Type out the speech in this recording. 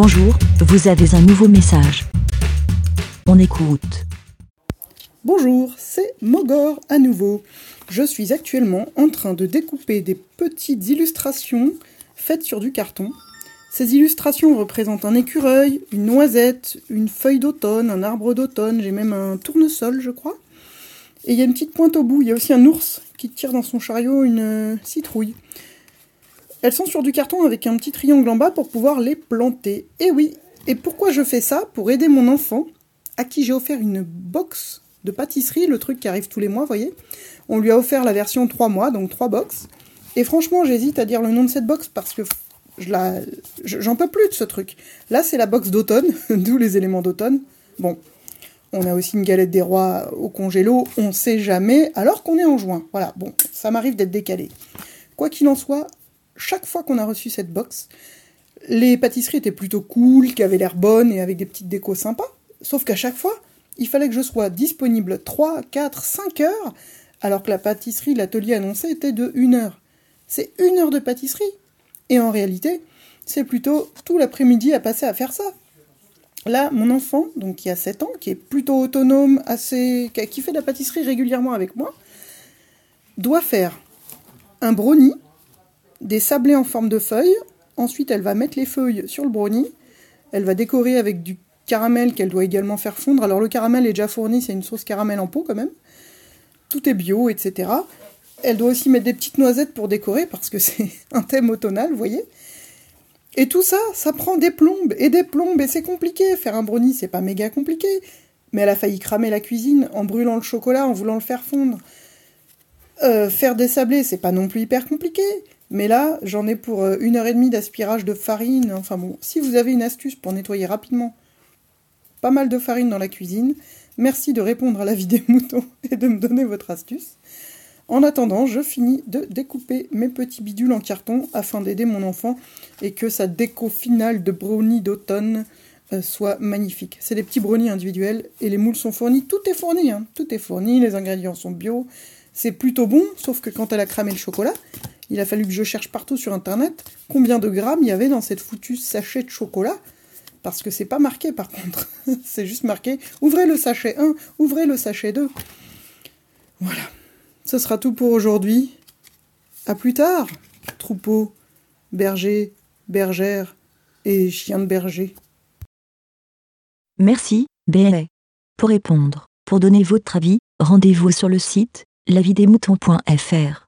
Bonjour, vous avez un nouveau message. On écoute. Bonjour, c'est Mogor à nouveau. Je suis actuellement en train de découper des petites illustrations faites sur du carton. Ces illustrations représentent un écureuil, une noisette, une feuille d'automne, un arbre d'automne, j'ai même un tournesol, je crois. Et il y a une petite pointe au bout, il y a aussi un ours qui tire dans son chariot une euh, citrouille. Elles sont sur du carton avec un petit triangle en bas pour pouvoir les planter. Et oui, et pourquoi je fais ça Pour aider mon enfant, à qui j'ai offert une box de pâtisserie, le truc qui arrive tous les mois, voyez. On lui a offert la version 3 mois, donc 3 box. Et franchement, j'hésite à dire le nom de cette box parce que j'en peux plus de ce truc. Là, c'est la box d'automne, d'où les éléments d'automne. Bon, on a aussi une galette des rois au congélo, on sait jamais, alors qu'on est en juin. Voilà, bon, ça m'arrive d'être décalé. Quoi qu'il en soit, chaque fois qu'on a reçu cette box, les pâtisseries étaient plutôt cool, qui avaient l'air bonnes et avec des petites décos sympas. Sauf qu'à chaque fois, il fallait que je sois disponible 3, 4, 5 heures, alors que la pâtisserie, l'atelier annoncé était de 1 heure. C'est une heure de pâtisserie. Et en réalité, c'est plutôt tout l'après-midi à passer à faire ça. Là, mon enfant, donc qui a 7 ans, qui est plutôt autonome, assez, qui fait de la pâtisserie régulièrement avec moi, doit faire un brownie, des sablés en forme de feuilles. Ensuite, elle va mettre les feuilles sur le brownie. Elle va décorer avec du caramel qu'elle doit également faire fondre. Alors le caramel est déjà fourni, c'est une sauce caramel en pot quand même. Tout est bio, etc. Elle doit aussi mettre des petites noisettes pour décorer parce que c'est un thème automnal, vous voyez. Et tout ça, ça prend des plombes et des plombes et c'est compliqué. Faire un brownie, c'est pas méga compliqué. Mais elle a failli cramer la cuisine en brûlant le chocolat, en voulant le faire fondre. Euh, faire des sablés, c'est pas non plus hyper compliqué. Mais là, j'en ai pour euh, une heure et demie d'aspirage de farine. Enfin bon, si vous avez une astuce pour nettoyer rapidement pas mal de farine dans la cuisine, merci de répondre à la vie des moutons et de me donner votre astuce. En attendant, je finis de découper mes petits bidules en carton afin d'aider mon enfant et que sa déco finale de brownie d'automne euh, soit magnifique. C'est des petits brownies individuels et les moules sont fournis. Tout est fourni, hein. tout est fourni, les ingrédients sont bio. C'est plutôt bon, sauf que quand elle a cramé le chocolat, il a fallu que je cherche partout sur internet combien de grammes il y avait dans cette foutue sachet de chocolat. Parce que c'est pas marqué par contre. c'est juste marqué ouvrez le sachet 1, ouvrez le sachet 2. Voilà. Ce sera tout pour aujourd'hui. À plus tard, troupeau, berger, bergère et chien de berger. Merci, BLA. Pour répondre, pour donner votre avis, rendez-vous sur le site lavidesmoutons.fr.